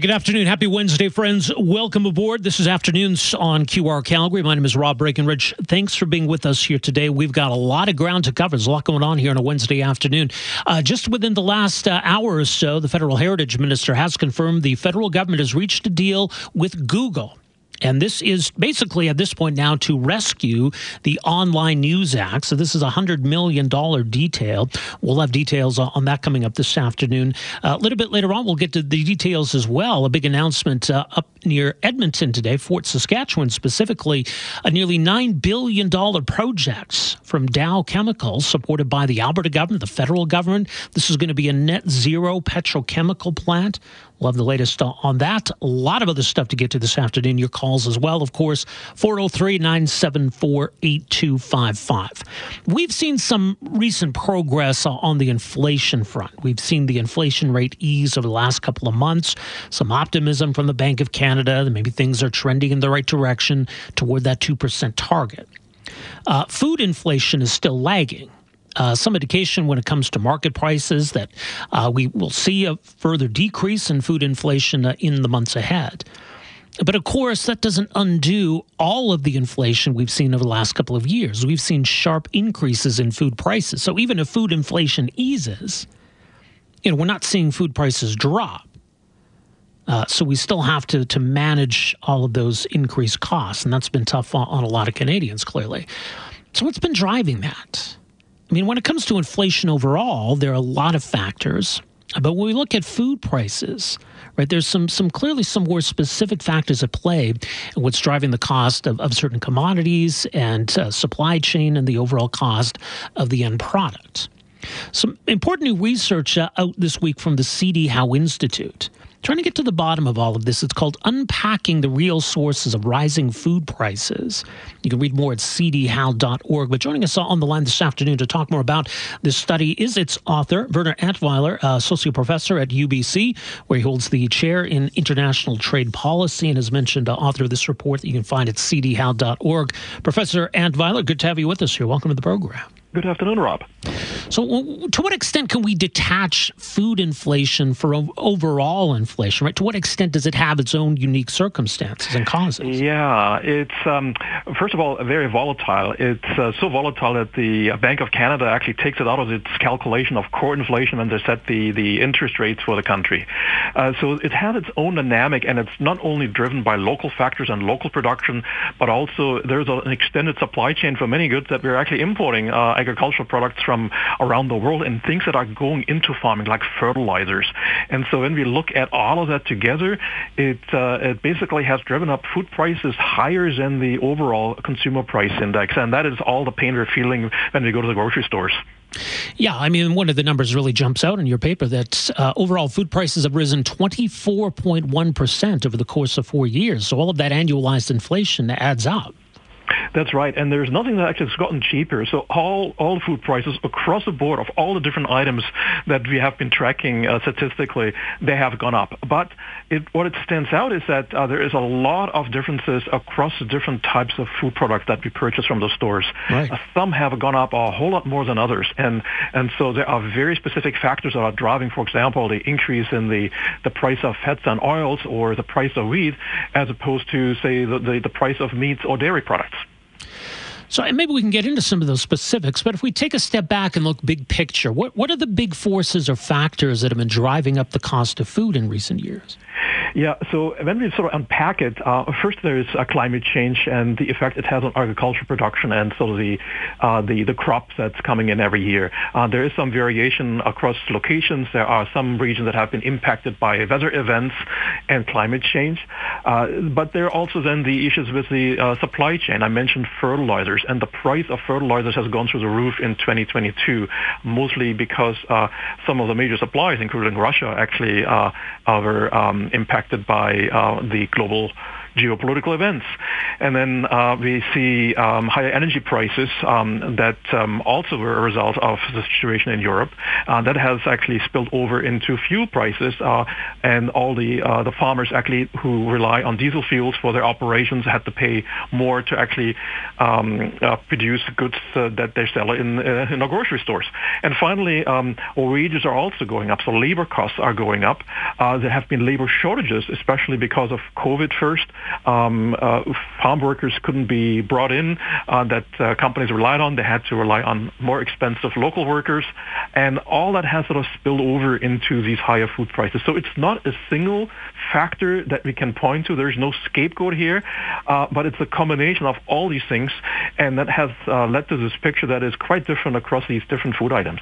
good afternoon. Happy Wednesday, friends. Welcome aboard. This is Afternoons on QR Calgary. My name is Rob Breckenridge. Thanks for being with us here today. We've got a lot of ground to cover. There's a lot going on here on a Wednesday afternoon. Uh, just within the last uh, hour or so, the federal heritage minister has confirmed the federal government has reached a deal with Google and this is basically at this point now to rescue the Online News Act. So this is a $100 million detail. We'll have details on that coming up this afternoon. Uh, a little bit later on, we'll get to the details as well. A big announcement uh, up near Edmonton today, Fort Saskatchewan specifically, a nearly $9 billion project from Dow Chemicals supported by the Alberta government, the federal government. This is going to be a net zero petrochemical plant. Have the latest on that. A lot of other stuff to get to this afternoon. Your calls as well, of course, 403 974 8255. We've seen some recent progress on the inflation front. We've seen the inflation rate ease over the last couple of months, some optimism from the Bank of Canada that maybe things are trending in the right direction toward that 2% target. Uh, food inflation is still lagging uh, some indication when it comes to market prices that uh, we will see a further decrease in food inflation uh, in the months ahead. But of course, that doesn't undo all of the inflation we've seen over the last couple of years. We've seen sharp increases in food prices. So even if food inflation eases, you know, we're not seeing food prices drop. Uh, so we still have to to manage all of those increased costs, and that's been tough on, on a lot of Canadians, clearly. So what's been driving that? I mean, when it comes to inflation overall, there are a lot of factors. But when we look at food prices, right, there's some some clearly some more specific factors at play. What's driving the cost of, of certain commodities and uh, supply chain and the overall cost of the end product. Some important new research uh, out this week from the CD Howe Institute trying to get to the bottom of all of this. It's called Unpacking the Real Sources of Rising Food Prices. You can read more at cdhowe.org. But joining us on the line this afternoon to talk more about this study is its author, Werner Antweiler, associate professor at UBC, where he holds the chair in international trade policy and has mentioned uh, author of this report that you can find at cdhowe.org. Professor Antweiler, good to have you with us here. Welcome to the program. Good afternoon, Rob. So, to what extent can we detach food inflation from overall inflation? Right? To what extent does it have its own unique circumstances and causes? Yeah, it's um, first of all very volatile. It's uh, so volatile that the Bank of Canada actually takes it out of its calculation of core inflation when they set the the interest rates for the country. Uh, so it has its own dynamic, and it's not only driven by local factors and local production, but also there's an extended supply chain for many goods that we're actually importing. Uh, agricultural products from around the world and things that are going into farming like fertilizers. And so when we look at all of that together, it, uh, it basically has driven up food prices higher than the overall consumer price index. And that is all the pain we're feeling when we go to the grocery stores. Yeah, I mean, one of the numbers really jumps out in your paper that uh, overall food prices have risen 24.1% over the course of four years. So all of that annualized inflation adds up. That's right, and there's nothing that actually has gotten cheaper. So all all food prices across the board of all the different items that we have been tracking uh, statistically, they have gone up. But it, what it stands out is that uh, there is a lot of differences across the different types of food products that we purchase from the stores. Right. Uh, some have gone up a whole lot more than others, and and so there are very specific factors that are driving, for example, the increase in the the price of fats and oils or the price of wheat, as opposed to say the, the, the price of meats or dairy products. So maybe we can get into some of those specifics, but if we take a step back and look big picture, what, what are the big forces or factors that have been driving up the cost of food in recent years? Yeah, so when we sort of unpack it, uh, first there is uh, climate change and the effect it has on agricultural production and sort of the uh, the, the crops that's coming in every year. Uh, there is some variation across locations. There are some regions that have been impacted by weather events and climate change. Uh, but there are also then the issues with the uh, supply chain. I mentioned fertilizers, and the price of fertilizers has gone through the roof in 2022, mostly because some of the major suppliers, including Russia, actually were um, impacted by uh, the global geopolitical events. and then uh, we see um, higher energy prices um, that um, also were a result of the situation in Europe. Uh, that has actually spilled over into fuel prices, uh, and all the uh, the farmers actually who rely on diesel fuels for their operations had to pay more to actually um, uh, produce goods uh, that they sell in in our grocery stores. And finally, um, wages are also going up, so labor costs are going up. there have been labor shortages, especially because of COVID first. Um, farm workers couldn't be brought in that companies relied on. They had to rely on more expensive local workers, and all that has sort of spilled over into these higher food prices. So it's not a single factor that we can point to. There's no scapegoat here, uh, but it's a combination of all these things, and that has uh, led to this picture that is quite different across these different food items.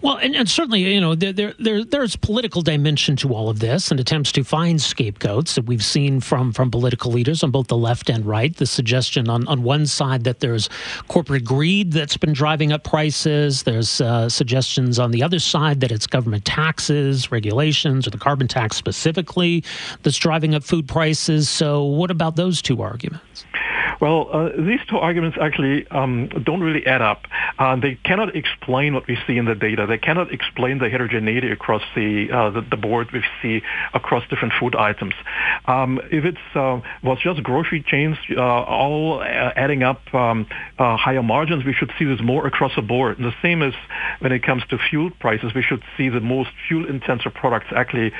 Well, and, and certainly, you know, there, there, there's political dimension to all of this and attempts to find scapegoats that we've seen from, from political leaders on both the left and right. The suggestion on, on one side that there's corporate greed that's been driving up prices. There's uh, suggestions on the other side that it's government taxes, regulations, or the carbon tax specifically that's driving up food prices. So, what about those two arguments? Well, uh, these two arguments actually um, don't really add up. Uh, they cannot explain what we see in the data. They cannot explain the heterogeneity across the uh, the, the, board we see across different food items. Um, if it uh, was just grocery chains uh, all uh, adding up um, higher margins, we should see this more across the board. And the same as when it comes to fuel prices, we should see the most fuel-intensive products actually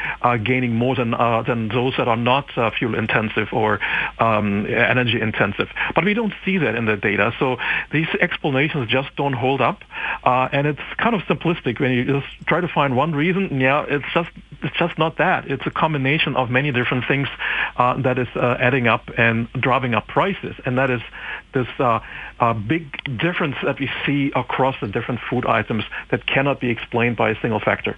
gaining more than than those that are not fuel-intensive or um, energy-intensive. But we don't see that in the data. So these explanations just don't hold up. Uh, and it's kind of simplistic when you just try to find one reason. Yeah, it's just it's just not that. It's a combination of many different things uh, that is uh, adding up and driving up prices. And that is this uh, big difference that we see across the different food items that cannot be explained by a single factor.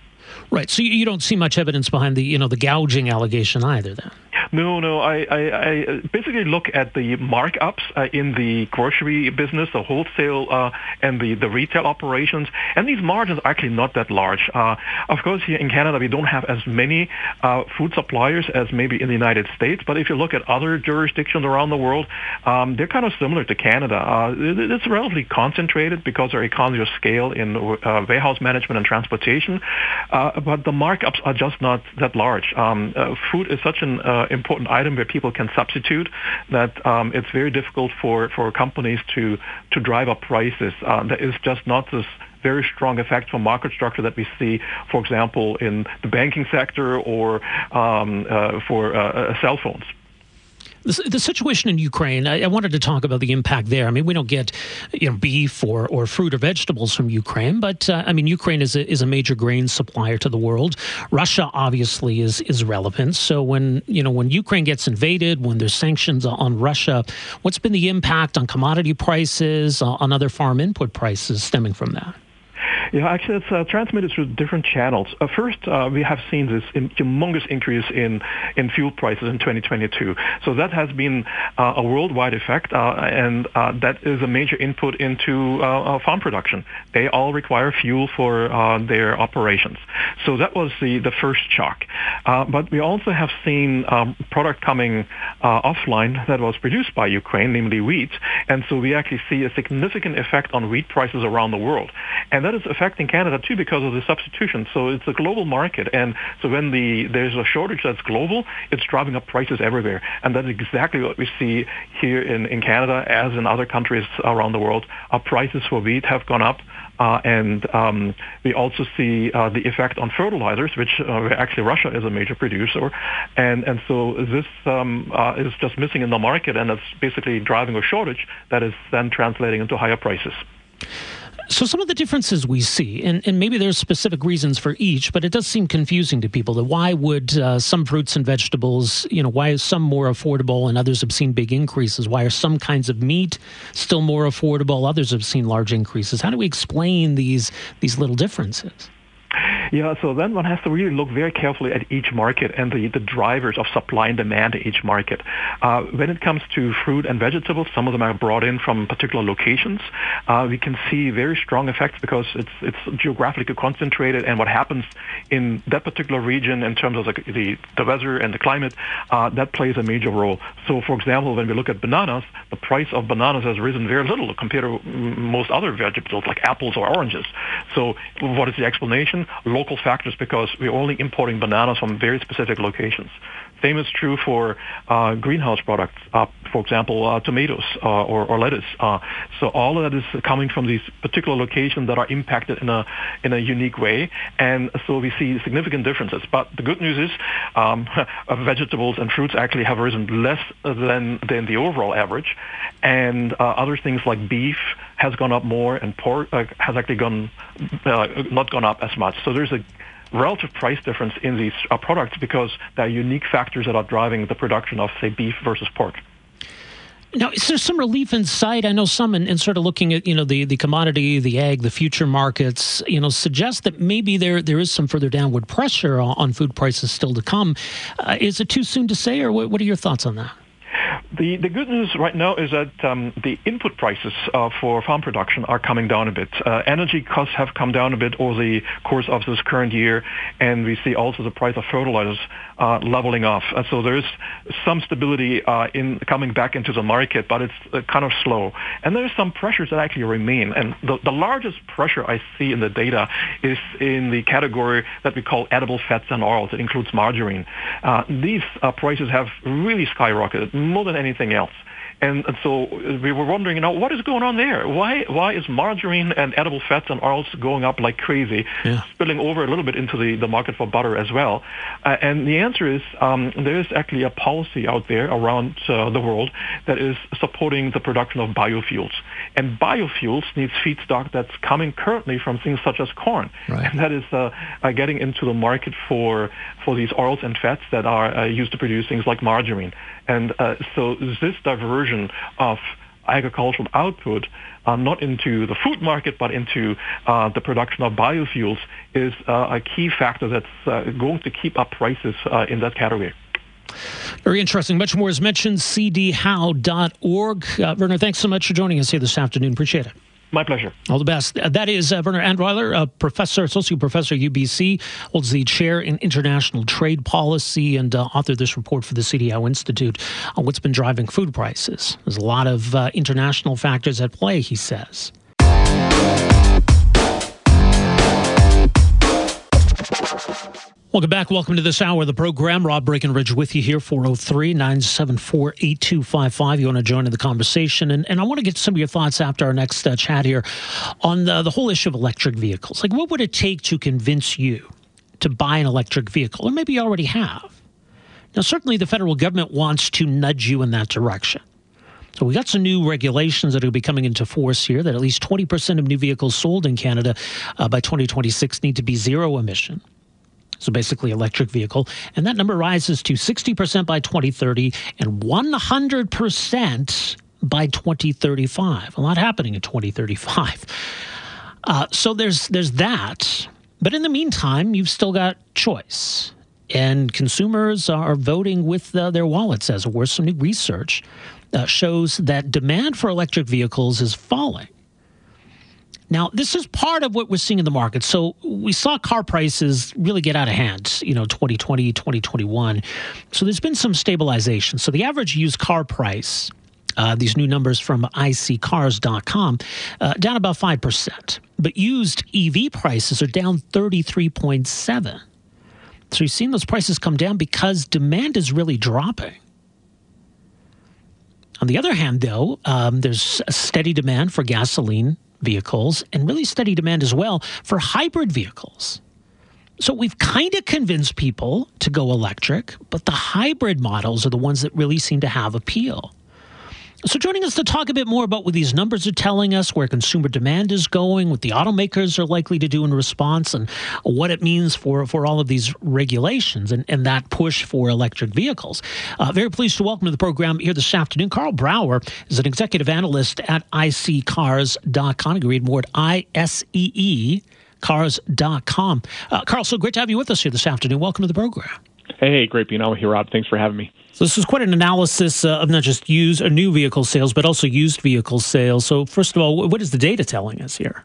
Right. So you don't see much evidence behind the you know the gouging allegation either, then. No, no. I, I, I basically look at the markups uh, in the grocery business, the wholesale uh, and the, the retail operations, and these margins are actually not that large. Uh, of course, here in Canada, we don't have as many uh, food suppliers as maybe in the United States, but if you look at other jurisdictions around the world, um, they're kind of similar to Canada. Uh, it, it's relatively concentrated because there are economies of scale in uh, warehouse management and transportation, but the markups are just not that large. Um, food is such an important item where people can substitute that um, it's very difficult for, for companies to, to drive up prices. Uh, there is just not this very strong effect from market structure that we see, for example, in the banking sector or um, uh, for uh, uh cell phones. The, the situation in Ukraine, I, I, wanted to talk about the impact there. I mean, we don't get you know beef or, or fruit or vegetables from Ukraine, but uh, I mean, Ukraine is a, is a major grain supplier to the world. Russia obviously is is relevant. So when you know when Ukraine gets invaded, when there's sanctions on Russia, what's been the impact on commodity prices, uh, on other farm input prices stemming from that? Yeah, actually, it's uh, transmitted through different channels. Uh, first, uh, we have seen this humongous increase in, in fuel prices in 2022. So that has been uh, a worldwide effect, uh, and uh, that is a major input into farm production. They all require fuel for their operations. So that was the, the first shock. but we also have seen um, product coming offline that was produced by Ukraine, namely wheat, and so we actually see a significant effect on wheat prices around the world. And that is affecting affecting Canada too because of the substitution. So it's a global market, and so when the there's a shortage that's global, it's driving up prices everywhere, and that's exactly what we see here in, in Canada as in other countries around the world. Our prices for wheat have gone up. Uh, and um, we also see uh, the effect on fertilizers, which uh, actually Russia is a major producer, and and so this um, uh, is just missing in the market, and it's basically driving a shortage that is then translating into higher prices. So, some of the differences we see, and, and maybe there's specific reasons for each, but it does seem confusing to people that why would uh, some fruits and vegetables, you know, why is some more affordable and others have seen big increases? Why are some kinds of meat still more affordable? Others have seen large increases. How do we explain these these little differences? Yeah, so then one has to really look very carefully at each market and the, the drivers of supply and demand in each market. Uh, when it comes to fruit and vegetables, some of them are brought in from particular locations. Uh, we can see very strong effects because it's it's geographically concentrated, and what happens in that particular region in terms of the the, the weather and the climate, uh, that plays a major role. So, for example, when we look at bananas, the price of bananas has risen very little compared to most other vegetables like apples or oranges. So, what is the explanation? Local factors because we're only importing bananas from very specific locations. Same is true for uh, greenhouse products, uh, for example, uh, tomatoes uh, or, or, lettuce. Uh, so all of that is coming from these particular locations that are impacted in a in a unique way, and so we see significant differences. But the good news is, um, vegetables and fruits actually have risen less than than the overall average, and uh, other things like beef has gone up more, and pork has actually gone not gone up as much. So there's a relative price difference in these uh, products because there are unique factors that are driving the production of, say, beef versus pork. Now, is there some relief in sight? I know some, in, in, sort of looking at you know the, the commodity, the egg, the future markets, you know, suggest that maybe there there is some further downward pressure on, on food prices still to come. Uh, is it too soon to say, or what, what are your thoughts on that? The, the good news right now is that um, the input prices uh, for farm production are coming down a bit. Uh, energy costs have come down a bit over the course of this current year, and we see also the price of fertilizers uh, leveling off. Uh, so there's some stability uh, in coming back into the market, but it's uh, kind of slow. And there's some pressures that actually remain. And the, the largest pressure I see in the data is in the category that we call edible fats and oils. It includes margarine. these prices have really skyrocketed more than anything else. And, and, so we were wondering, you know, what is going on there? Why why is margarine and edible fats and oils going up like crazy, yeah. spilling over a little bit into the, the market for butter as well? Uh, and the answer is um, there is actually a policy out there around uh, the world that is supporting the production of biofuels. And biofuels needs feedstock that's coming currently from things such as corn, right. and that is uh, uh getting into the market for for these oils and fats that are uh, used to produce things like margarine. And uh, so this diversion of agricultural output uh, not into the food market but into uh, the production of biofuels is uh, a key factor that's uh, going to keep up prices uh, in that category. Very interesting. Much more is mentioned, cdhowe.org. Uh, Werner, thanks so much for joining us here this afternoon. Appreciate it. My pleasure. All the best. Uh, that is uh, Werner Antweiler, a professor, associate professor at UBC, holds the chair in international trade policy and uh, authored this report for the CD Howe Institute on what's been driving food prices. There's a lot of uh, international factors at play, he says. Welcome back. Welcome to this hour of the program. Rob Breckenridge with you here, 403 974 8255. You want to join in the conversation. And, and I want to get some of your thoughts after our next uh, chat here on the, the whole issue of electric vehicles. Like, what would it take to convince you to buy an electric vehicle? Or maybe you already have. Now, certainly the federal government wants to nudge you in that direction. So we got some new regulations that are be coming into force here that at least 20% of new vehicles sold in Canada uh, by 2026 need to be zero emission so basically electric vehicle, and that number rises to 60% by 2030 and 100% by 2035. A lot happening in 2035. Uh, so there's there's that, but in the meantime, you've still got choice, and consumers are voting with their wallets. As it were, some new research uh, shows that demand for electric vehicles is falling. Now, this is part of what we're seeing in the market. So we saw car prices really get out of hand, you know, 2020, 2021. So there's been some stabilization. So the average used car price, uh, these new numbers from iSeeCars.com, uh, down about 5%. But used EV prices are down 33.7. So you've seen those prices come down because demand is really dropping. On the other hand, though, um, there's a steady demand for gasoline vehicles and really steady demand as well for hybrid vehicles. So we've kind of convinced people to go electric, but the hybrid models are the ones that really seem to have appeal. So, joining us to talk a bit more about what these numbers are telling us, where consumer demand is going, what the automakers are likely to do in response, and what it means for, for all of these regulations and, and that push for electric vehicles. Uh, very pleased to welcome to the program here this afternoon. Karl Brauer is an executive analyst at iSeeCars.com. You can read more at ISEE cars.com. Uh, Karl, so great to have you with us here this afternoon. Welcome to the program. Hey, great being on here, Rob. Thanks for having me. So this is quite an analysis uh, of not just used or new vehicle sales, but also used vehicle sales. So first of all, what is the data telling us here?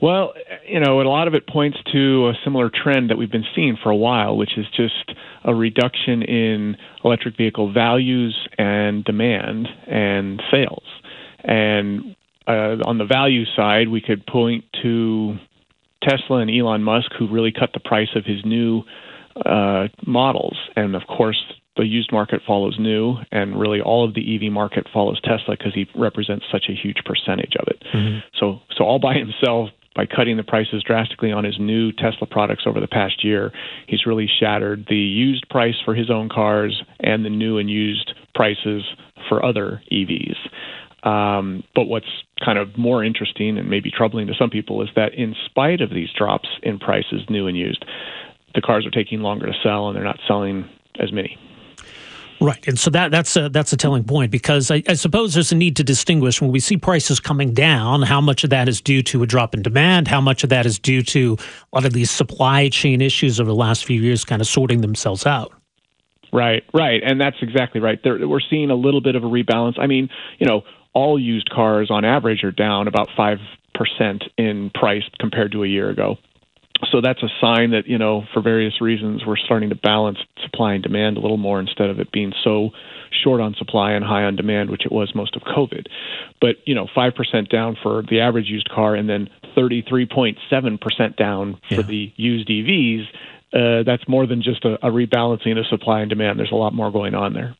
Well, you know, a lot of it points to a similar trend that we've been seeing for a while, which is just a reduction in electric vehicle values and demand and sales. And uh, on the value side, we could point to Tesla and Elon Musk, who really cut the price of his new uh, models. And of course, the used market follows new, and really all of the EV market follows Tesla because he represents such a huge percentage of it. Mm-hmm. So, so all by himself, by cutting the prices drastically on his new Tesla products over the past year, he's really shattered the used price for his own cars and the new and used prices for other EVs. Um, but what's kind of more interesting and maybe troubling to some people is that in spite of these drops in prices, new and used, the cars are taking longer to sell and they're not selling as many. Right, and so that that's a that's a telling point because I, I, suppose there's a need to distinguish when we see prices coming down. How much of that is due to a drop in demand? How much of that is due to a lot of these supply chain issues over the last few years, kind of sorting themselves out? Right, right, and that's exactly right. There, we're seeing a little bit of a rebalance. I mean, you know, all used cars on average are down about five percent in price compared to a year ago so that's a sign that you know for various reasons we're starting to balance supply and demand a little more instead of it being so short on supply and high on demand which it was most of covid but you know 5% down for the average used car and then 33.7% down yeah. for the used EVs uh, that's more than just a, a rebalancing of supply and demand there's a lot more going on there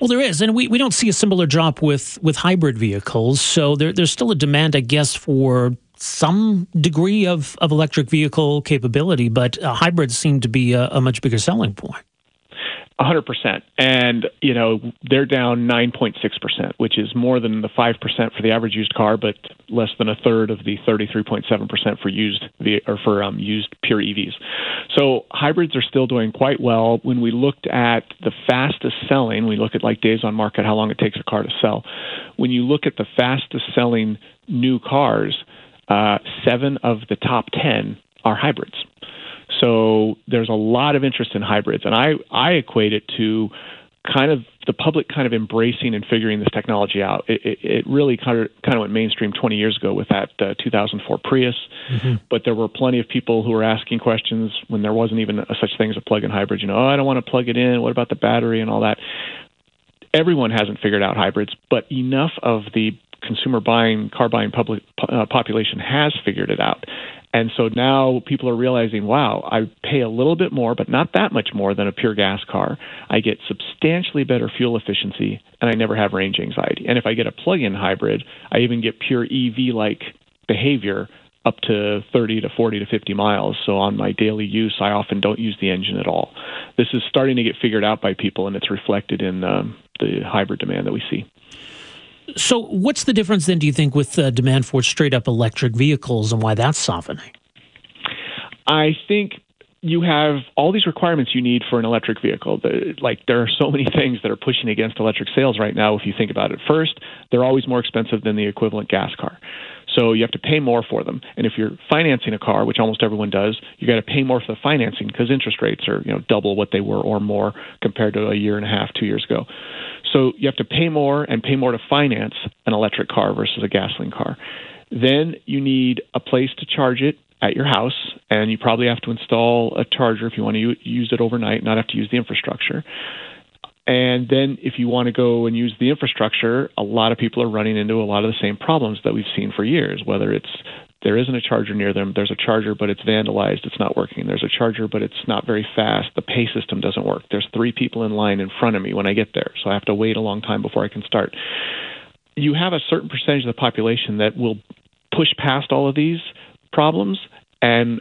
well, there is, and we, we don't see a similar drop with, with hybrid vehicles. So there, there's still a demand, I guess, for some degree of, of electric vehicle capability, but uh, hybrids seem to be a, a much bigger selling point. 100%. And, you know, they're down 9.6%, which is more than the 5% for the average used car, but less than a third of the 33.7% for used or for um, used pure EVs. So hybrids are still doing quite well. When we looked at the fastest selling, we look at like days on market, how long it takes a car to sell. When you look at the fastest selling new cars, uh, seven of the top 10 are hybrids. So there's a lot of interest in hybrids, and I, I equate it to kind of the public kind of embracing and figuring this technology out. It, it, it really kind of kind of went mainstream 20 years ago with that uh, 2004 Prius, mm-hmm. but there were plenty of people who were asking questions when there wasn't even a, such thing as a plug-in hybrid. You know, oh, I don't want to plug it in. What about the battery and all that? Everyone hasn't figured out hybrids, but enough of the consumer buying, car buying public uh, population has figured it out. And so now people are realizing, wow, I pay a little bit more, but not that much more than a pure gas car. I get substantially better fuel efficiency, and I never have range anxiety. And if I get a plug in hybrid, I even get pure EV like behavior up to 30 to 40 to 50 miles. So on my daily use, I often don't use the engine at all. This is starting to get figured out by people, and it's reflected in um, the hybrid demand that we see. So, what's the difference then, do you think, with uh, demand for straight up electric vehicles and why that's softening? I think you have all these requirements you need for an electric vehicle. Like there are so many things that are pushing against electric sales right now. If you think about it, first, they're always more expensive than the equivalent gas car. So you have to pay more for them. And if you're financing a car, which almost everyone does, you got to pay more for the financing because interest rates are you know double what they were or more compared to a year and a half, two years ago. So you have to pay more and pay more to finance an electric car versus a gasoline car. Then you need a place to charge it at your house, and you probably have to install a charger if you want to use it overnight, not have to use the infrastructure. And then if you want to go and use the infrastructure, a lot of people are running into a lot of the same problems that we've seen for years, whether it's there isn't a charger near them. There's a charger, but it's vandalized. It's not working. There's a charger, but it's not very fast. The pay system doesn't work. There's three people in line in front of me when I get there, so I have to wait a long time before I can start. You have a certain percentage of the population that will push past all of these problems. And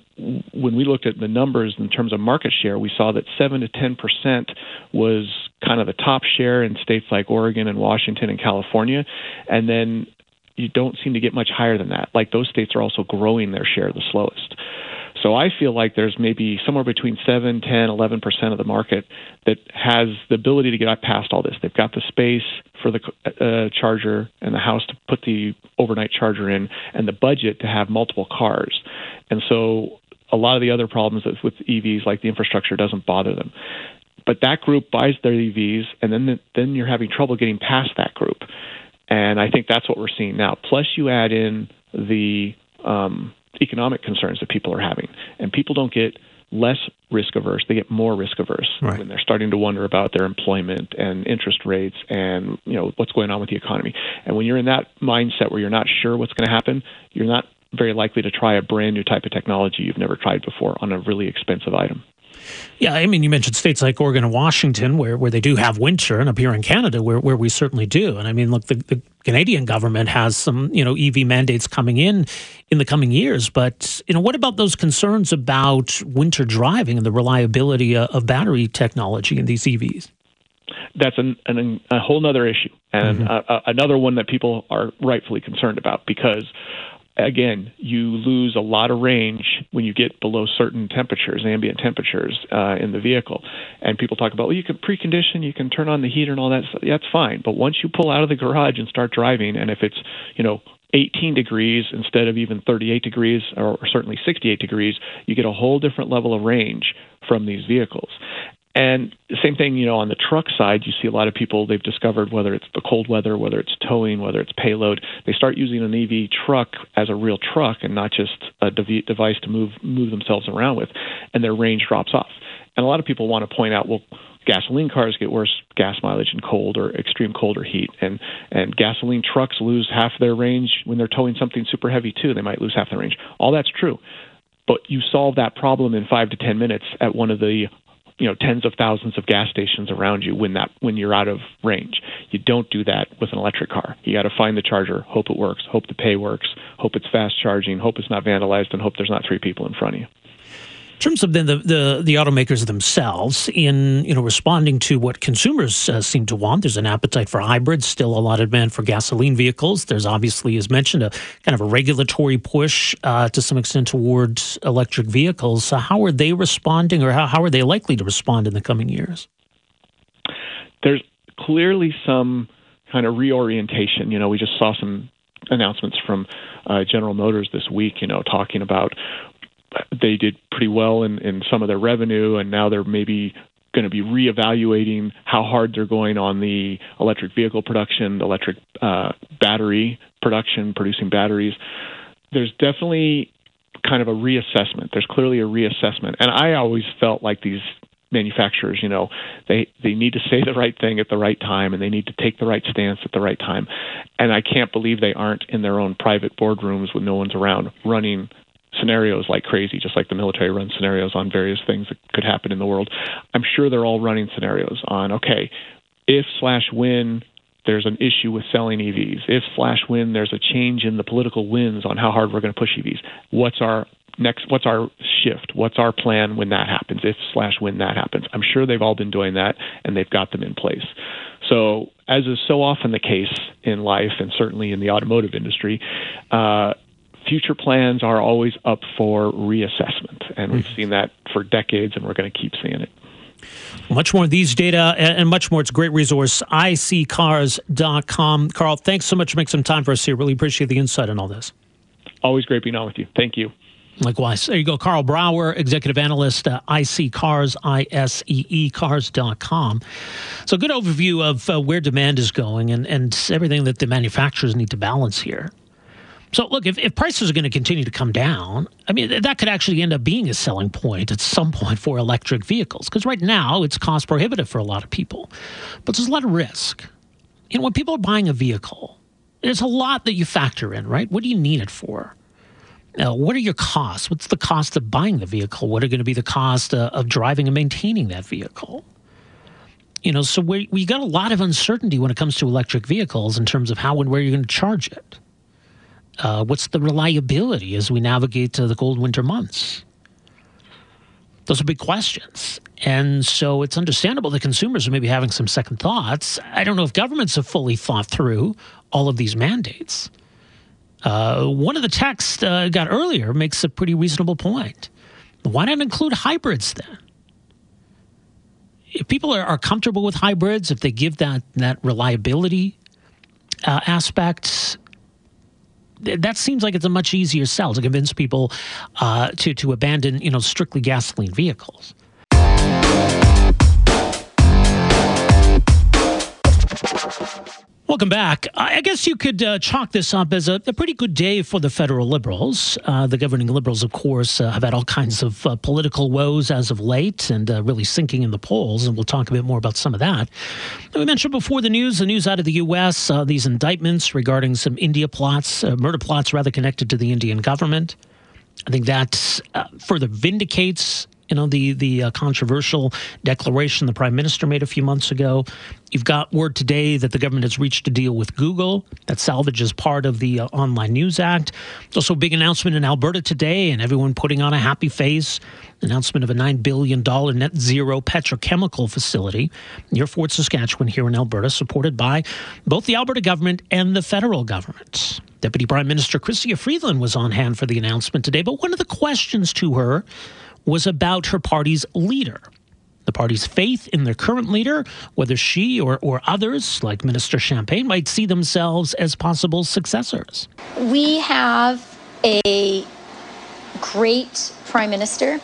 when we looked at the numbers in terms of market share, we saw that 7 to 10 percent was kind of the top share in states like Oregon and Washington and California. And then you don't seem to get much higher than that. Like those states are also growing their share the slowest. So I feel like there's maybe somewhere between 7, 10, 11% of the market that has the ability to get past all this. They've got the space for the uh, charger and the house to put the overnight charger in and the budget to have multiple cars. And so a lot of the other problems with EVs, like the infrastructure, doesn't bother them. But that group buys their EVs, and then then you're having trouble getting past that group. And I think that's what we're seeing now. Plus, you add in the um, economic concerns that people are having, and people don't get less risk averse; they get more risk averse right. when they're starting to wonder about their employment and interest rates and you know what's going on with the economy. And when you're in that mindset where you're not sure what's going to happen, you're not very likely to try a brand new type of technology you've never tried before on a really expensive item. Yeah, I mean, you mentioned states like Oregon and Washington where, where they do have winter, and up here in Canada where, where we certainly do. And I mean, look, the, the Canadian government has some, you know, EV mandates coming in in the coming years. But, you know, what about those concerns about winter driving and the reliability of battery technology in these EVs? That's an, an, a whole other issue, and mm-hmm. uh, another one that people are rightfully concerned about because again, you lose a lot of range when you get below certain temperatures, ambient temperatures uh, in the vehicle. And people talk about, well, you can precondition, you can turn on the heater and all that. Stuff. That's fine. But once you pull out of the garage and start driving, and if it's, you know, 18 degrees instead of even 38 degrees or certainly 68 degrees, you get a whole different level of range from these vehicles. And same thing, you know, on the truck side, you see a lot of people, they've discovered whether it's the cold weather, whether it's towing, whether it's payload, they start using an EV truck as a real truck and not just a device to move move themselves around with, and their range drops off. And a lot of people want to point out, well, gasoline cars get worse gas mileage in cold or extreme cold or heat. And and gasoline trucks lose half their range when they're towing something super heavy too they might lose half their range. All that's true. But you solve that problem in 5 to 10 minutes at one of the you know tens of thousands of gas stations around you when that when you're out of range. You don't do that with an electric car. You got to find the charger, hope it works, hope the pay works, hope it's fast charging, hope it's not vandalized, and hope there's not three people in front of you. In terms of the, the, the automakers themselves, in you know responding to what consumers uh, seem to want, there's an appetite for hybrids, still a lot of demand for gasoline vehicles. There's obviously, as mentioned, a kind of a regulatory push uh, to some extent towards electric vehicles. So how are they responding, or how, how are they likely to respond in the coming years? There's clearly some kind of reorientation. You know, we just saw some announcements from uh, General Motors this week, you know, talking about they did pretty well in, in some of their revenue, and now they're maybe going to be reevaluating how hard they're going on the electric vehicle production, the electric uh, battery production, producing batteries. There's definitely kind of a reassessment. There's clearly a reassessment, and I always felt like these manufacturers, you know, they they need to say the right thing at the right time, and they need to take the right stance at the right time. And I can't believe they aren't in their own private boardrooms when no one's around running scenarios like crazy, just like the military runs scenarios on various things that could happen in the world. I'm sure they're all running scenarios on okay, if slash when there's an issue with selling EVs, if slash when there's a change in the political winds on how hard we're going to push EVs, what's our next what's our shift? What's our plan when that happens if slash when that happens? I'm sure they've all been doing that and they've got them in place. So as is so often the case in life and certainly in the automotive industry uh, future plans are always up for reassessment. And we've seen that for decades, and we're going to keep seeing it. Much more of these data and much more. It's a great resource, iSeeCars.com. Karl, thanks so much for making some time for us here. Really appreciate the insight on all this. Always great being on with you. Thank you. Likewise. There you go. Karl Brauer, executive analyst, uh, iSeeCars, I-S-E-E cars.com. So good overview of uh, where demand is going and, and everything that the manufacturers need to balance here. So, look, if, if prices are going to continue to come down, I mean, that could actually end up being a selling point at some point for electric vehicles. Because right now, it's cost prohibitive for a lot of people. But there's a lot of risk. You know, when people are buying a vehicle, there's a lot that you factor in, right? What do you need it for? Now, what are your costs? What's the cost of buying the vehicle? What are going to be the cost uh, of driving and maintaining that vehicle? You know, so we, we got a lot of uncertainty when it comes to electric vehicles in terms of how and where you're going to charge it. Uh, what's the reliability as we navigate to the cold winter months? Those are big questions. And so it's understandable that consumers are maybe having some second thoughts. I don't know if governments have fully thought through all of these mandates. Uh, one of the texts uh, got earlier makes a pretty reasonable point. Why not include hybrids then? If people are, are comfortable with hybrids, if they give that that reliability uh, aspect, that seems like it's a much easier sell to convince people uh, to to abandon you know strictly gasoline vehicles. Welcome back. I guess you could uh, chalk this up as a, a, pretty good day for the federal liberals. Uh, the governing liberals, of course, uh, have had all kinds of uh, political woes as of late and uh, really sinking in the polls, and we'll talk a bit more about some of that. we mentioned before the news, the news out of the U.S., uh, these indictments regarding some India plots, murder plots rather connected to the Indian government. I think that further vindicates you know the the uh, controversial declaration the prime minister made a few months ago. You've got word today that the government has reached a deal with Google that salvages part of the uh, Online News Act. There's also a big announcement in Alberta today, and everyone putting on a happy face. Announcement of a $9 billion net zero petrochemical facility near Fort Saskatchewan here in Alberta, supported by both the Alberta government and the federal government. Deputy Prime Minister Chrystia Freeland was on hand for the announcement today, but one of the questions to her was about her party's leader. The party's faith in their current leader, whether she or, or others, like Minister Champagne, might see themselves as possible successors. We have a great prime minister,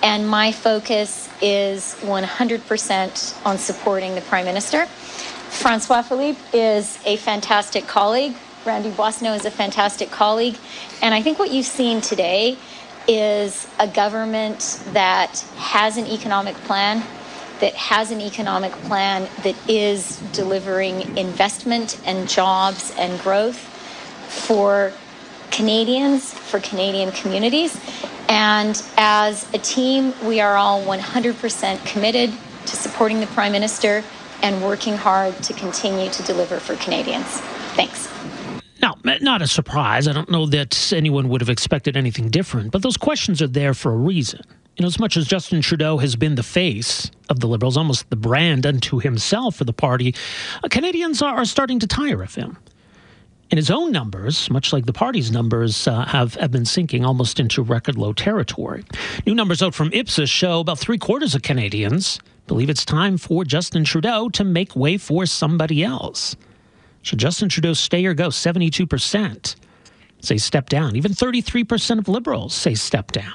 and my focus is 100% on supporting the prime minister. Francois Philippe is a fantastic colleague. Randy Boissonnault is a fantastic colleague. And I think what you've seen today is a government that has an economic plan, that has an economic plan that is delivering investment and jobs and growth for Canadians, for Canadian communities. And as a team, we are all 100% committed to supporting the Prime Minister and working hard to continue to deliver for Canadians. Thanks. Now, not a surprise. I don't know that anyone would have expected anything different, but those questions are there for a reason. You know, as much as Justin Trudeau has been the face of the Liberals, almost the brand unto himself for the party, uh, Canadians are, are, starting to tire of him. And his own numbers, much like the party's numbers, uh, have, have been sinking almost into record low territory. New numbers out from Ipsos show about three quarters of Canadians believe it's time for Justin Trudeau to make way for somebody else. Should Justin Trudeau stay or go? 72% say step down. Even 33% of liberals say step down.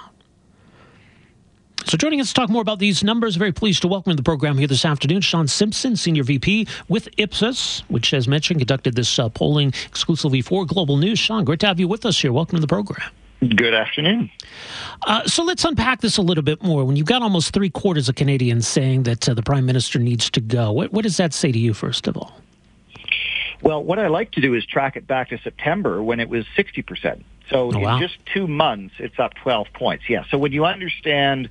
So, joining us to talk more about these numbers, very pleased to welcome to the program here this afternoon Sean Simpson, Senior VP with Ipsos, which, as mentioned, conducted this uh, polling exclusively for Global News. Sean, great to have you with us here. Welcome to the program. Good afternoon. Uh, so let's unpack this a little bit more. When you've got almost three quarters of Canadians saying that uh, the Prime Minister needs to go, what, what does that say to you, first of all? Well, what I like to do is track it back to September when it was 60%. So oh, wow. in just two months, it's up 12 points. Yeah. So when you understand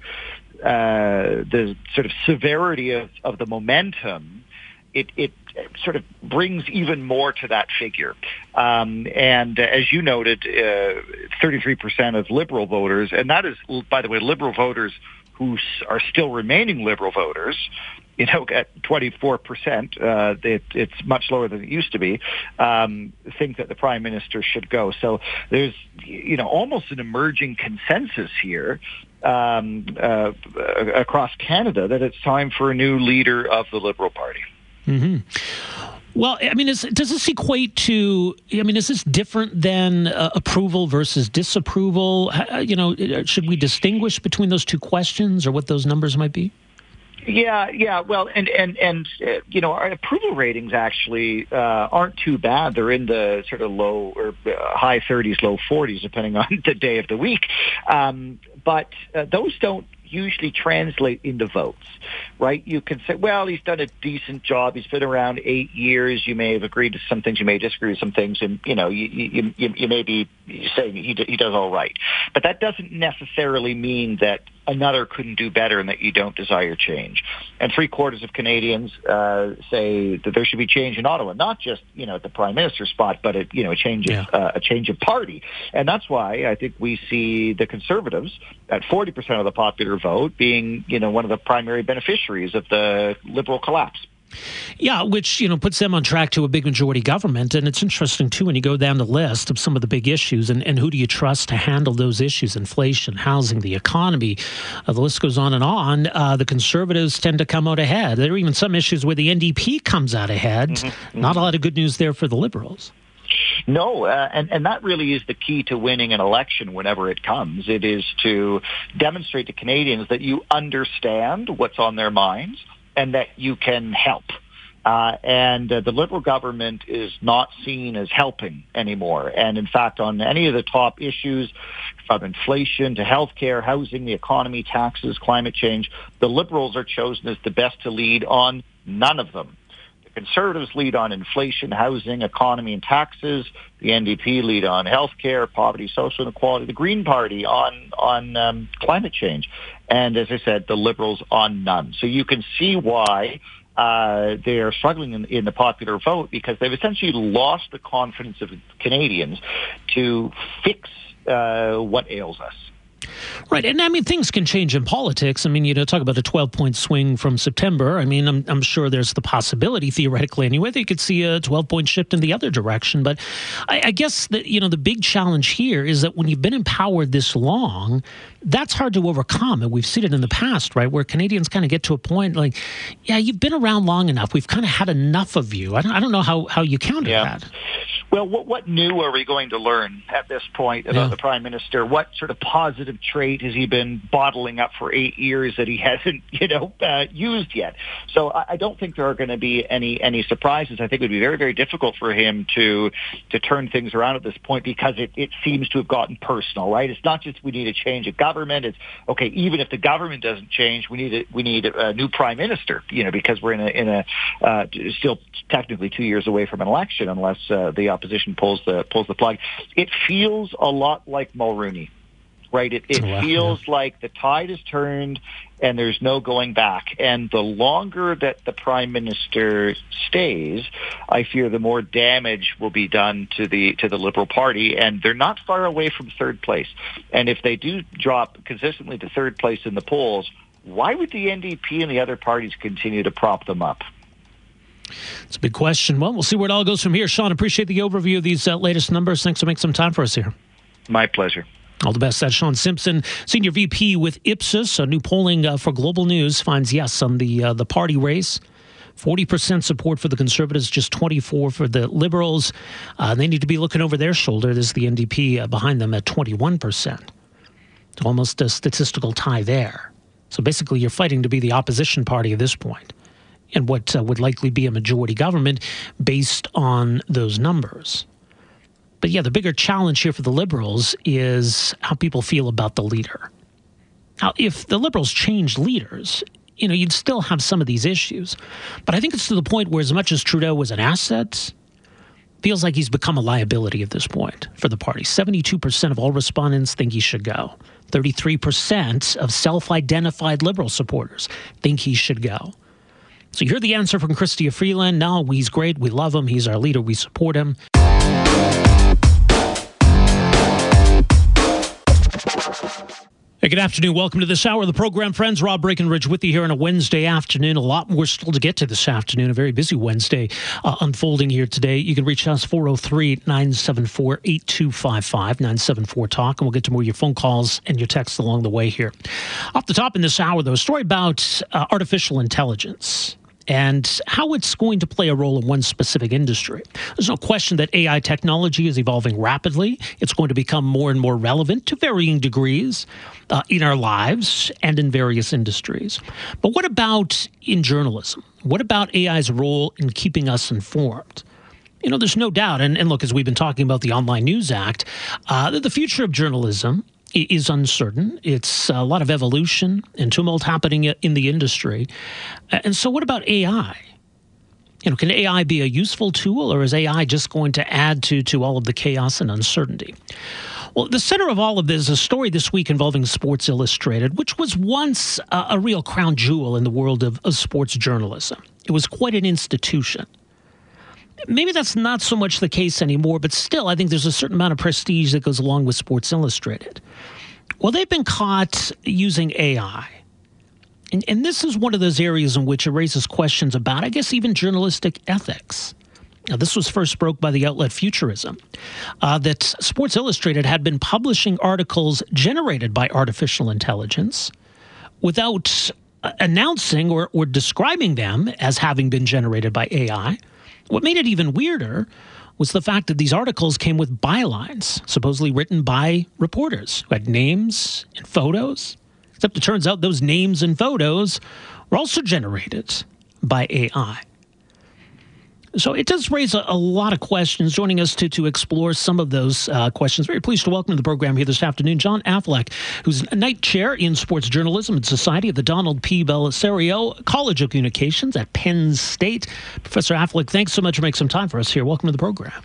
uh, the sort of severity of, of the momentum, it, it sort of brings even more to that figure. Um, and uh, as you noted, uh, 33% of liberal voters, and that is, by the way, liberal voters who are still remaining liberal voters, you know, at 24%, uh, it, it's much lower than it used to be, um, think that the prime minister should go. So there's, you know, almost an emerging consensus here um, uh, across Canada that it's time for a new leader of the Liberal Party. Mm-hmm. Well, I mean, is, does this equate to? I mean, is this different than uh, approval versus disapproval? Uh, you know, should we distinguish between those two questions, or what those numbers might be? Yeah, yeah. Well, and and and uh, you know, our approval ratings actually uh, aren't too bad. They're in the sort of low or uh, high 30s, low 40s, depending on the day of the week. Um, but uh, those don't usually translate into votes, right? You can say, well, he's done a decent job. He's been around eight years. You may have agreed to some things. You may disagree with some things, and you know, you you, you, you may be saying he he does all right, but that doesn't necessarily mean that another couldn't do better and that you don't desire change. And three quarters of Canadians uh, say that there should be change in Ottawa, not just you know at the prime minister spot, but a, you know a change of yeah. uh, a change of party. And that's why I think we see the Conservatives at 40% of the popular vote being you know one of the primary beneficiaries of the Liberal collapse. Yeah, which you know puts them on track to a big majority government, and it's interesting too when you go down the list of some of the big issues, and, and who do you trust to handle those issues? Inflation, housing, the economy. Uh, the list goes on and on. Uh, the conservatives tend to come out ahead. There are even some issues where the NDP comes out ahead. Mm-hmm, mm-hmm. Not a lot of good news there for the Liberals. No, uh, and, and that really is the key to winning an election whenever it comes. It is to demonstrate to Canadians that you understand what's on their minds and that you can help. Uh, and uh, the Liberal government is not seen as helping anymore. And in fact, on any of the top issues, from inflation to healthcare, housing, the economy, taxes, climate change, the Liberals are chosen as the best to lead on none of them. The Conservatives lead on inflation, housing, economy, and taxes. The NDP lead on healthcare, poverty, social inequality. The Green Party on on um, climate change, and as I said, the Liberals on none. So you can see why uh, they are struggling in, in, the popular vote because they've essentially lost the confidence of Canadians to fix uh, what ails us. Right. And I mean, things can change in politics. I mean, you know, talk about a 12 point swing from September. I mean, I'm, I'm sure there's the possibility, theoretically anyway, that you could see a 12 point shift in the other direction. But I, I guess that, you know, the big challenge here is that when you've been empowered this long, that's hard to overcome. And we've seen it in the past, right? Where Canadians kind of get to a point like, yeah, you've been around long enough. We've kind of had enough of you. I don't, I don't know how, how you counter yeah. that. Well, what, what new are we going to learn at this point about yeah. the Prime Minister? What sort of positive trait has he been bottling up for eight years that he hasn't, you know, uh, used yet? So I, I don't think there are going to be any any surprises. I think it would be very very difficult for him to to turn things around at this point because it, it seems to have gotten personal, right? It's not just we need a change of government. It's okay, even if the government doesn't change, we need a, we need a new Prime Minister, you know, because we're in a in a uh, still technically two years away from an election unless uh, the opposition pulls the pulls the plug. It feels a lot like Mulroney, right? It, it oh, feels like the tide has turned and there's no going back. And the longer that the prime minister stays, I fear the more damage will be done to the to the Liberal Party. And they're not far away from third place. And if they do drop consistently to third place in the polls, why would the NDP and the other parties continue to prop them up? It's a big question. Well, we'll see where it all goes from here. Sean, appreciate the overview of these uh, latest numbers. Thanks for making some time for us here. My pleasure. All the best. That's Sean Simpson, Senior VP with Ipsos. A new polling uh, for Global News finds yes on the uh, the party race. 40% support for the Conservatives, just 24 for the Liberals. Uh, they need to be looking over their shoulder. There's the NDP uh, behind them at 21%. It's Almost a statistical tie there. So basically, you're fighting to be the opposition party at this point and what uh, would likely be a majority government based on those numbers. But yeah, the bigger challenge here for the liberals is how people feel about the leader. Now, if the liberals changed leaders, you know, you'd still have some of these issues. But I think it's to the point where, as much as Trudeau was an asset, feels like he's become a liability at this point for the party. 72% of all respondents think he should go. 33% of self identified liberal supporters think he should go. So you hear the answer from Chrystia Freeland. No, he's great. We love him. He's our leader. We support him. Hey, good afternoon. Welcome to this hour of the program, friends. Rob Breckenridge with you here on a Wednesday afternoon. A lot more still to get to this afternoon. A very busy Wednesday uh, unfolding here today. You can reach us 403 974 8255 974 Talk, and we'll get to more of your phone calls and your texts along the way here. Off the top in this hour, though, a story about uh, artificial intelligence and how it's going to play a role in one specific industry. There's no question that AI technology is evolving rapidly. It's going to become more and more relevant to varying degrees uh, in our lives and in various industries. But what about in journalism? What about AI's role in keeping us informed? You know, there's no doubt, and, and look, as we've been talking about the Online News Act, uh, that the future of journalism is uncertain. It's a lot of evolution and tumult happening in the industry. And so, what about AI? You know, can AI be a useful tool, or is AI just going to add to to all of the chaos and uncertainty? Well, the center of all of this is a story this week involving Sports Illustrated, which was once a, a real crown jewel in the world of, of sports journalism. It was quite an institution maybe that's not so much the case anymore, but still, I think there's a certain amount of prestige that goes along with Sports Illustrated. Well, they've been caught using AI And, and this is one of those areas in which it raises questions about, I guess, even journalistic ethics. Now, this was first broke by the outlet Futurism, uh, that Sports Illustrated had been publishing articles generated by artificial intelligence without uh, announcing or, or describing them as having been generated by AI. What made it even weirder was the fact that these articles came with bylines, supposedly written by reporters who had names and photos. Except it turns out those names and photos were also generated by AI. So it does raise a, a, lot of questions. Joining us to, to explore some of those uh, questions, very pleased to welcome to the program here this afternoon John Affleck, who's Knight Chair in Sports Journalism and Society at the Donald P. Bellisario College of Communications at Penn State. Professor Affleck, thanks so much for making some time for us here. Welcome to the program.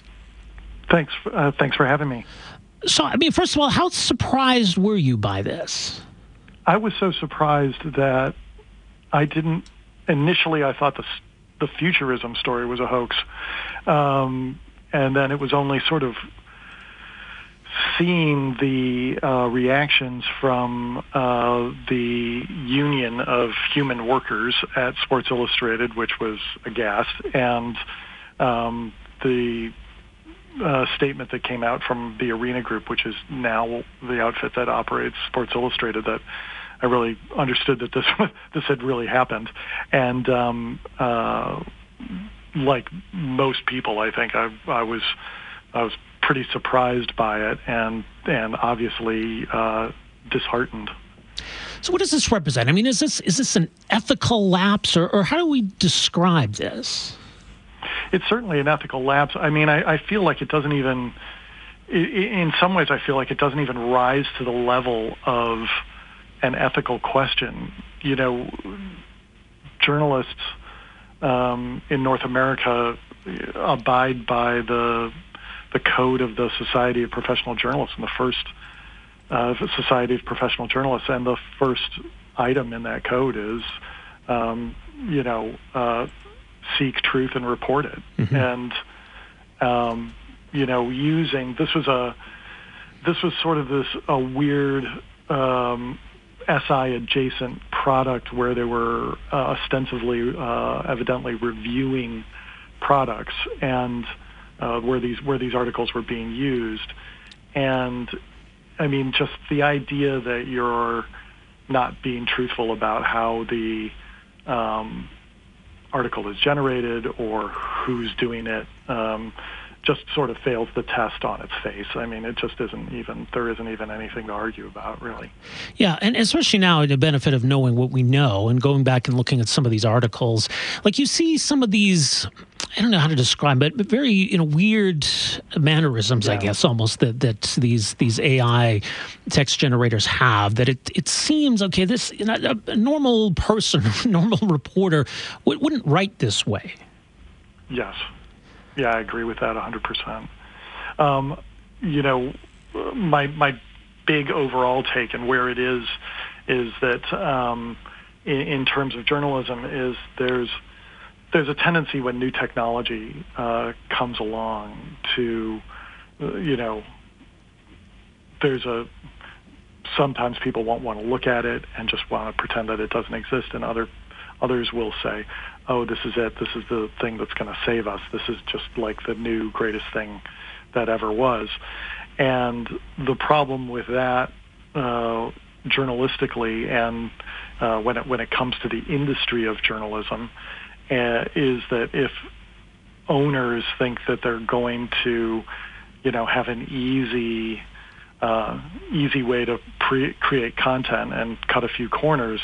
Thanks. Uh, thanks for having me. So, I mean, first of all, how surprised were you by this? I was so surprised that I didn't initially. I thought the the futurism story was a hoax. Um, and then it was only sort of seeing the uh, reactions from uh, the Union of Human Workers at Sports Illustrated, which was aghast, and um, the uh, statement that came out from the Arena Group, which is now the outfit that operates Sports Illustrated, that I really understood that this this had really happened, and um, uh, like most people, I think I, I was I was pretty surprised by it, and and obviously uh, disheartened. So, what does this represent? I mean, is this is this an ethical lapse, or, or how do we describe this? It's certainly an ethical lapse. I mean, I, I feel like it doesn't even. In some ways, I feel like it doesn't even rise to the level of an ethical question. You know, journalists um, in North America abide by the the code of the Society of Professional Journalists and the first uh, Society of Professional Journalists, and the first item in that code is, um, you know, uh, seek truth and report it. Mm-hmm. And um, you know, using this was a this was sort of this a weird um, SI adjacent product where they were uh, ostensibly, uh, evidently reviewing products and uh, where these where these articles were being used, and I mean just the idea that you're not being truthful about how the um, article is generated or who's doing it. Um, just sort of fails the test on its face. I mean, it just isn't even, there isn't even anything to argue about, really. Yeah, and especially now, the benefit of knowing what we know and going back and looking at some of these articles, like you see some of these, I don't know how to describe it, but very you know weird mannerisms, yeah. I guess, almost that that these these AI text generators have. That it it seems okay. This you know, a, a normal person, normal reporter wouldn't write this way. Yes. Yeah, I agree with that 100%. Um, you know, my my big overall take and where it is is that um, in, in, terms of journalism is there's there's a tendency when new technology uh, comes along to you know there's a sometimes people won't want to look at it and just want to pretend that it doesn't exist and other others will say oh, this is it. This is the thing that's going to save us. This is just like the new greatest thing that ever was. And the problem with that, uh, journalistically, and uh, when it when it comes to the industry of journalism, uh, is that if owners think that they're going to, you know, have an easy uh, easy way to pre- create content and cut a few corners,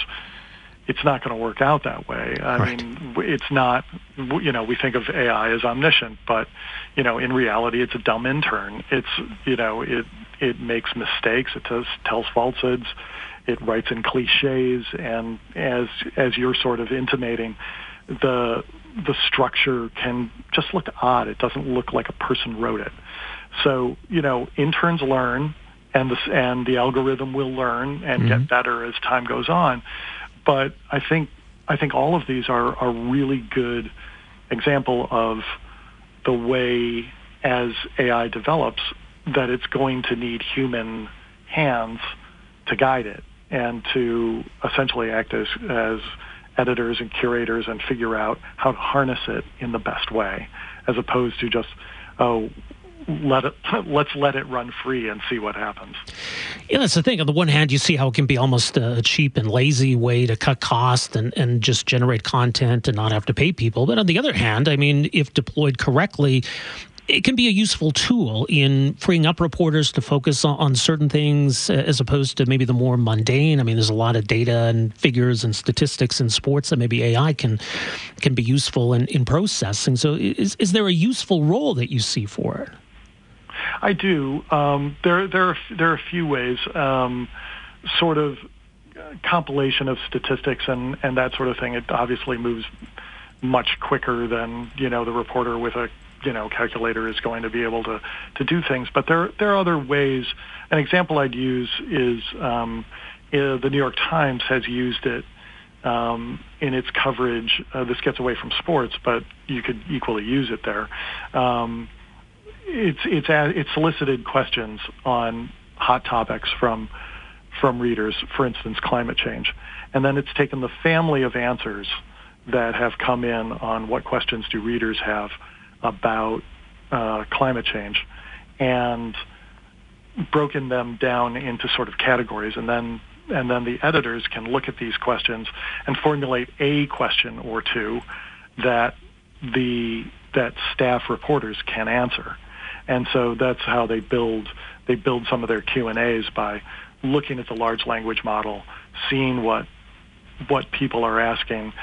it's not going to work out that way. I right. mean, it's not, you know, we think of AI as omniscient, but, you know, in reality, it's a dumb intern. It's, you know, it, it makes mistakes. It does, tells falsehoods. It writes in cliches. And as, as you're sort of intimating, the, the structure can just look odd. It doesn't look like a person wrote it. So, you know, interns learn and the, and the algorithm will learn and mm-hmm. get better as time goes on but I think I think all of these are a really good example of the way as AI develops that it's going to need human hands to guide it. and to essentially act as as editors and curators and figure out how to harness it in the best way, as opposed to just oh let it let's let it run free and see what happens. Yeah, that's the thing. On the one hand, you see how it can be almost a cheap and lazy way to cut costs and, and just generate content and not have to pay people. But on the other hand, I mean, if deployed correctly, it can be a useful tool in freeing up reporters to focus on, certain things uh, as opposed to maybe the more mundane. I mean, there's a lot of data and figures and statistics in sports that maybe AI can can be useful in, in processing. So, is is there a useful role that you see for it? I do. Um, there there are there are a few ways. Um, sort of compilation of statistics and and that sort of thing. It obviously moves much quicker than you know the reporter with a you know calculator is going to be able to to do things. But there there are other ways. An example I'd use is um, uh, the New York Times has used it um, in its coverage. Uh, this gets away from sports, but you could equally use it there. Um, it's it's it's solicited questions on hot topics from from readers, for instance, climate change, and then it's taken the family of answers that have come in on what questions do readers have about uh, climate change and broken them down into sort of categories. And then and then the editors can look at these questions and formulate a question or two that the that staff reporters can answer and so that's how they build they build some of their Q and A's by looking at the large language model seeing what what people are asking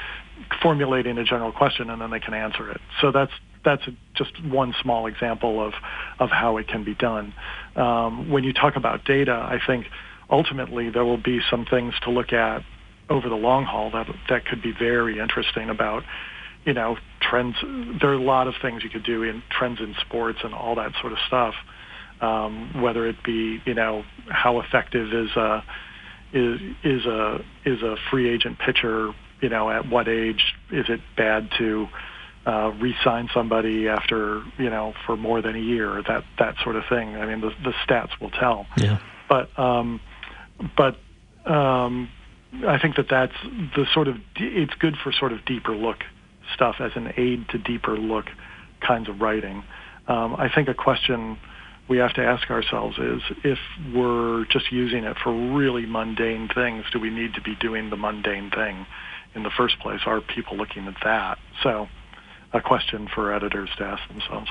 formulating a general question and then they can answer it so that's that's just one small example of of how it can be done. Um, when you talk about data, I think ultimately there will be some things to look at over the long haul that that could be very interesting about you know trends. There are a lot of things you could do in trends in sports and all that sort of stuff. Um, whether it be you know how effective is a is is a is a free agent pitcher you know at what age is it bad to uh, re-sign somebody after you know for more than a year, that that sort of thing. I mean, the, the stats will tell. Yeah. But um, but um, I think that that's the sort of it's good for sort of deeper look stuff as an aid to deeper look kinds of writing. Um, I think a question we have to ask ourselves is if we're just using it for really mundane things, do we need to be doing the mundane thing in the first place? Are people looking at that? So a question for editors to ask themselves.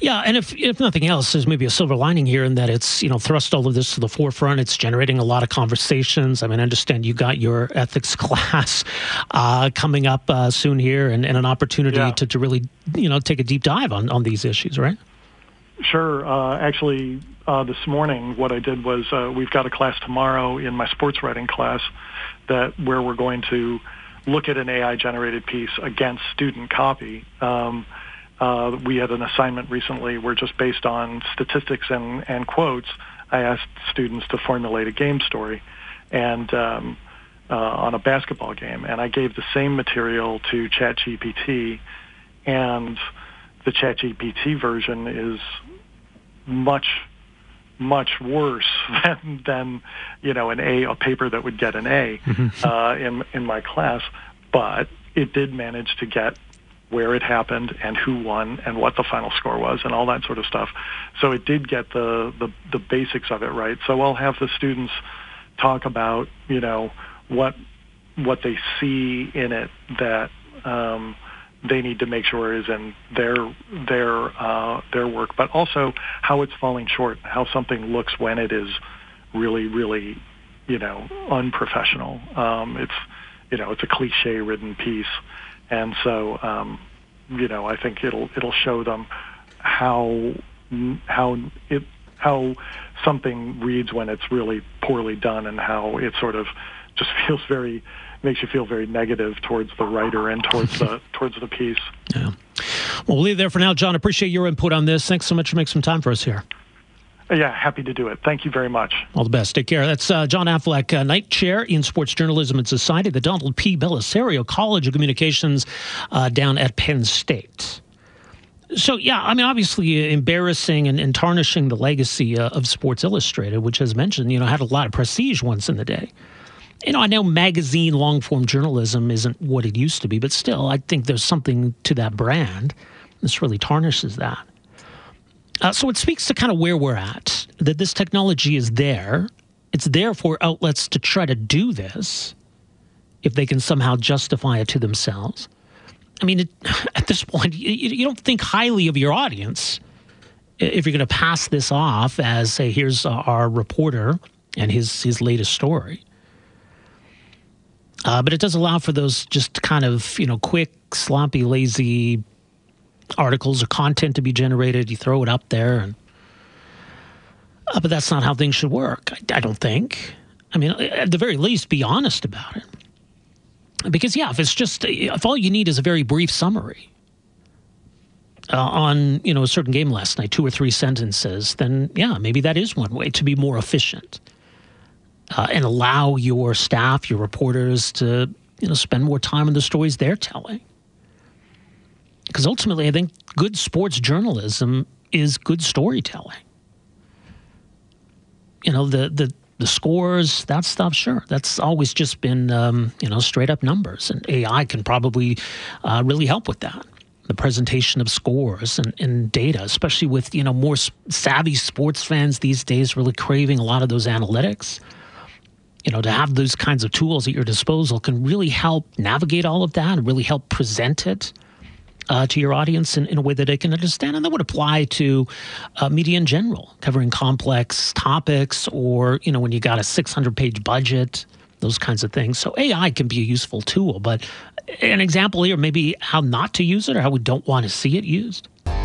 Yeah, and if if nothing else, there's maybe a silver lining here in that it's you know thrust all of this to the forefront. It's generating a lot of conversations. I mean, I understand you got your ethics class uh, coming up uh, soon here, and, and an opportunity yeah. to, to really you know take a deep dive on on these issues, right? Sure. Uh, actually, uh, this morning, what I did was uh, we've got a class tomorrow in my sports writing class that where we're going to look at an AI generated piece against student copy. Um, uh, we had an assignment recently. Where just based on statistics and, and quotes, I asked students to formulate a game story and um, uh, on a basketball game, and I gave the same material to ChatGPT, and the ChatGPT version is much much worse than than you know an A a paper that would get an A mm-hmm. uh, in in my class, but it did manage to get where it happened and who won and what the final score was and all that sort of stuff. So it did get the the, the basics of it right. So I'll have the students talk about you know what what they see in it that um, they need to make sure is in their their uh, their work, but also how it's falling short, how something looks when it is really really you know unprofessional. Um, it's you know it's a cliche ridden piece, and so um, you know I think it'll it'll show them how how it how something reads when it's really poorly done and how it sort of just feels very makes you feel very negative towards the writer and towards the towards the piece. Yeah. Well, we'll leave there for now, John. Appreciate your input on this. Thanks so much for making some time for us here. Yeah, happy to do it. Thank you very much. All the best. Take care. That's uh, John Affleck, uh, Knight Chair in Sports Journalism and Society, the Donald P. Bellisario College of Communications uh, down at Penn State. So, yeah, I mean, obviously embarrassing and, and tarnishing the legacy uh, of Sports Illustrated, which, as mentioned, you know, had a lot of prestige once in the day. you know, I know magazine long form journalism isn't what it used to be, but still, I think there's something to that brand. This really tarnishes that. Uh, so it speaks to kind of where we're at, that this technology is there. It's there for outlets to try to do this if they can somehow justify it to themselves. I mean, it, at this point, you, you, don't think highly of your audience if you're going to pass this off as, say, here's our reporter and his his latest story. Uh, but it does allow for those just kind of you know quick, sloppy, lazy articles or content to be generated. You throw it up there, and uh, but that's not how things should work. I, I don't think. I mean, at the very least, be honest about it. Because yeah, if it's just if all you need is a very brief summary uh, on you know a certain game last night, two or three sentences, then yeah, maybe that is one way to be more efficient uh, and allow your staff, your reporters, to you know spend more time on the stories they're telling. Because ultimately, I think good sports journalism is good storytelling. You know the the the scores, that stuff, sure, that's always just been um, you know straight up numbers, and AI can probably uh, really help with that. The presentation of scores and, and data, especially with you know more savvy sports fans these days, really craving a lot of those analytics. You know, to have those kinds of tools at your disposal can really help navigate all of that and really help present it uh, to your audience in, in, a way that they can understand. And that would apply to uh, media in general, covering complex topics or, you know, when you got a 600 page budget, those kinds of things. So AI can be a useful tool, but an example here, maybe how not to use it or how we don't want to see it used.